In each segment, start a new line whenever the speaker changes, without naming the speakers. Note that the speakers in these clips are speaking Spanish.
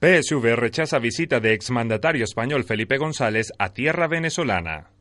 PSV rechaza visita de exmandatario español Felipe González a tierra venezolana.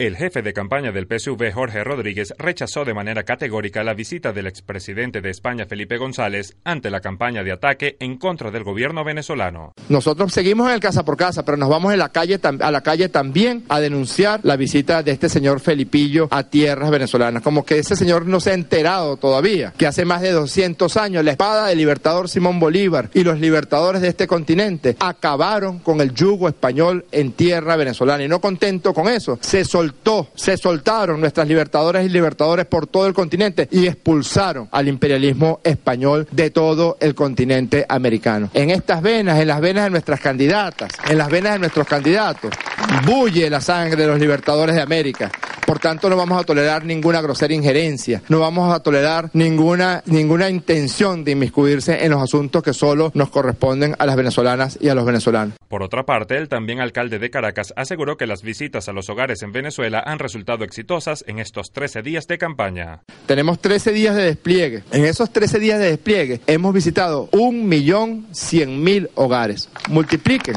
El jefe de campaña del PSV, Jorge Rodríguez, rechazó de manera categórica la visita del expresidente de España, Felipe González, ante la campaña de ataque en contra del gobierno venezolano.
Nosotros seguimos en el casa por casa, pero nos vamos en la calle, a la calle también a denunciar la visita de este señor Felipillo a tierras venezolanas. Como que ese señor no se ha enterado todavía que hace más de 200 años la espada del libertador Simón Bolívar y los libertadores de este continente acabaron con el yugo español en tierra venezolana. Y no contento con eso, se soltó se soltaron nuestras libertadoras y libertadores por todo el continente y expulsaron al imperialismo español de todo el continente americano. En estas venas, en las venas de nuestras candidatas, en las venas de nuestros candidatos, bulle la sangre de los libertadores de América. Por tanto, no vamos a tolerar ninguna grosera injerencia, no vamos a tolerar ninguna, ninguna intención de inmiscuirse en los asuntos que solo nos corresponden a las venezolanas y a los venezolanos.
Por otra parte, el también alcalde de Caracas aseguró que las visitas a los hogares en Venezuela han resultado exitosas en estos 13 días de campaña.
Tenemos 13 días de despliegue. En esos 13 días de despliegue hemos visitado 1.100.000 hogares. Multipliquen.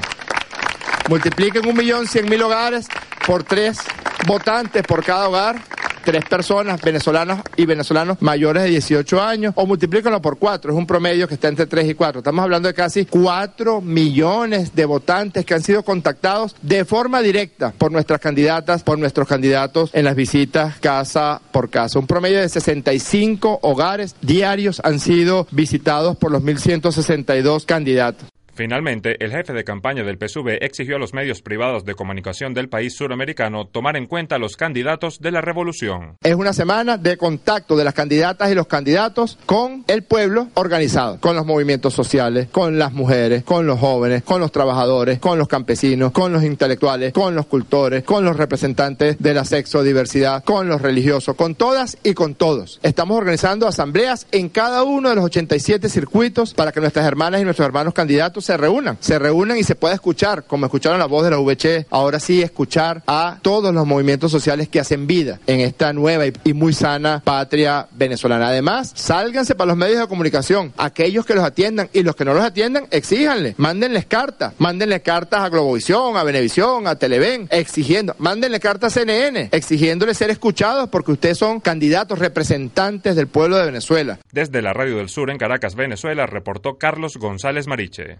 Multipliquen 1.100.000 hogares por tres votantes por cada hogar, tres personas venezolanas y venezolanos mayores de 18 años, o multiplícalo por cuatro, es un promedio que está entre 3 y 4. Estamos hablando de casi 4 millones de votantes que han sido contactados de forma directa por nuestras candidatas, por nuestros candidatos en las visitas casa por casa. Un promedio de 65 hogares diarios han sido visitados por los 1.162 candidatos.
Finalmente, el jefe de campaña del PSV exigió a los medios privados de comunicación del país suramericano tomar en cuenta a los candidatos de la revolución.
Es una semana de contacto de las candidatas y los candidatos con el pueblo organizado, con los movimientos sociales, con las mujeres, con los jóvenes, con los trabajadores, con los campesinos, con los intelectuales, con los cultores, con los representantes de la sexodiversidad, con los religiosos, con todas y con todos. Estamos organizando asambleas en cada uno de los 87 circuitos para que nuestras hermanas y nuestros hermanos candidatos se reúnan, se reúnan y se pueda escuchar, como escucharon la voz de la VC, ahora sí escuchar a todos los movimientos sociales que hacen vida en esta nueva y muy sana patria venezolana. Además, sálganse para los medios de comunicación, aquellos que los atiendan y los que no los atiendan, exíjanle, mándenles cartas, mándenle cartas a Globovisión, a Venevisión, a Televen, exigiendo, mándenle cartas a CNN, exigiéndole ser escuchados porque ustedes son candidatos representantes del pueblo de Venezuela.
Desde la Radio del Sur en Caracas, Venezuela, reportó Carlos González Mariche.